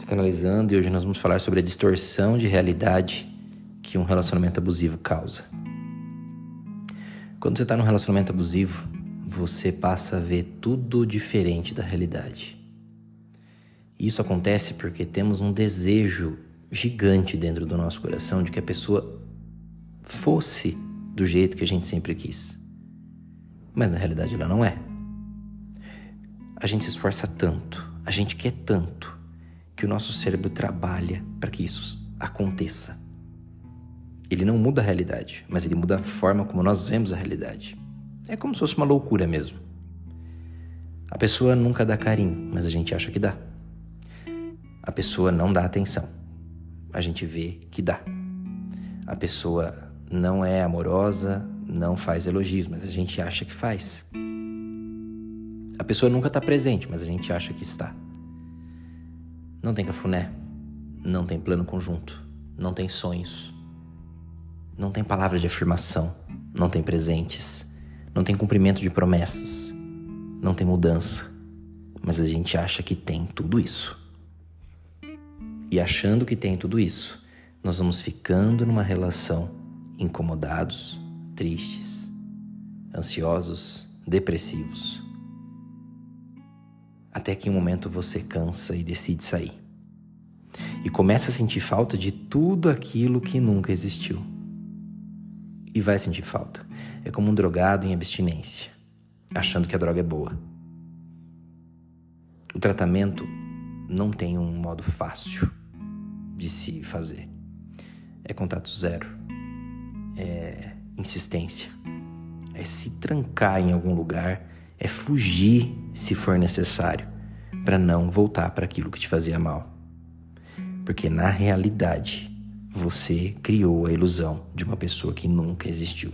Psicanalizando e hoje nós vamos falar sobre a distorção de realidade que um relacionamento abusivo causa. Quando você está num relacionamento abusivo, você passa a ver tudo diferente da realidade. Isso acontece porque temos um desejo gigante dentro do nosso coração de que a pessoa fosse do jeito que a gente sempre quis. Mas na realidade ela não é. A gente se esforça tanto, a gente quer tanto, que o nosso cérebro trabalha para que isso aconteça. Ele não muda a realidade, mas ele muda a forma como nós vemos a realidade. É como se fosse uma loucura mesmo. A pessoa nunca dá carinho, mas a gente acha que dá. A pessoa não dá atenção. A gente vê que dá. A pessoa não é amorosa, não faz elogios, mas a gente acha que faz. A pessoa nunca está presente, mas a gente acha que está. Não tem cafuné, não tem plano conjunto, não tem sonhos, não tem palavras de afirmação, não tem presentes, não tem cumprimento de promessas, não tem mudança, mas a gente acha que tem tudo isso. E achando que tem tudo isso, nós vamos ficando numa relação incomodados, tristes, ansiosos, depressivos. Até que em um momento você cansa e decide sair. E começa a sentir falta de tudo aquilo que nunca existiu. E vai sentir falta. É como um drogado em abstinência, achando que a droga é boa. O tratamento não tem um modo fácil de se fazer. É contato zero. É insistência. É se trancar em algum lugar, é fugir se for necessário, para não voltar para aquilo que te fazia mal. Porque na realidade, você criou a ilusão de uma pessoa que nunca existiu.